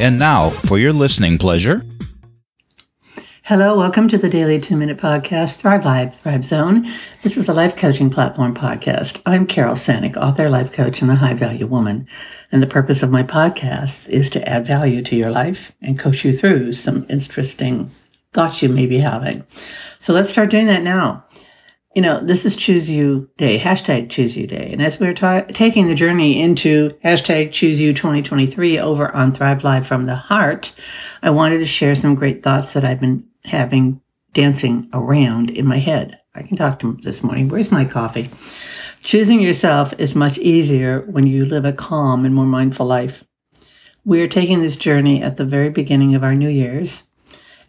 And now, for your listening pleasure. Hello, welcome to the Daily Two Minute Podcast, Thrive Live, Thrive Zone. This is a life coaching platform podcast. I'm Carol Sanick, author, life coach, and a high value woman. And the purpose of my podcast is to add value to your life and coach you through some interesting thoughts you may be having. So let's start doing that now. You know, this is Choose You Day, hashtag Choose You Day. And as we're ta- taking the journey into hashtag Choose You 2023 over on Thrive Live from the Heart, I wanted to share some great thoughts that I've been having dancing around in my head. I can talk to this morning. Where's my coffee? Choosing yourself is much easier when you live a calm and more mindful life. We are taking this journey at the very beginning of our New Year's,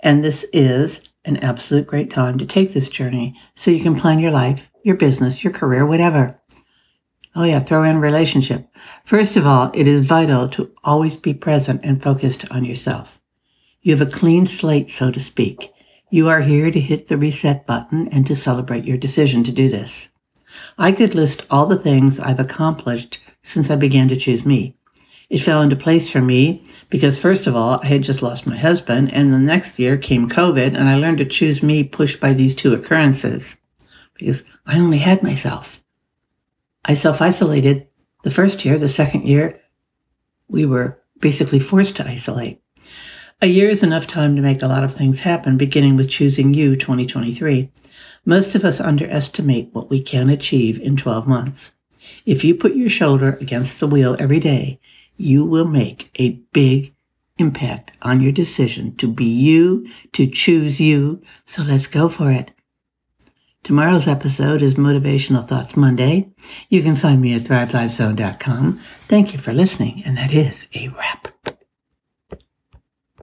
and this is an absolute great time to take this journey so you can plan your life, your business, your career, whatever. Oh, yeah, throw in relationship. First of all, it is vital to always be present and focused on yourself. You have a clean slate, so to speak. You are here to hit the reset button and to celebrate your decision to do this. I could list all the things I've accomplished since I began to choose me. It fell into place for me because, first of all, I had just lost my husband, and the next year came COVID, and I learned to choose me pushed by these two occurrences because I only had myself. I self isolated the first year, the second year, we were basically forced to isolate. A year is enough time to make a lot of things happen, beginning with choosing you 2023. Most of us underestimate what we can achieve in 12 months. If you put your shoulder against the wheel every day, you will make a big impact on your decision to be you, to choose you. So let's go for it. Tomorrow's episode is Motivational Thoughts Monday. You can find me at thrivelivezone.com. Thank you for listening, and that is a wrap.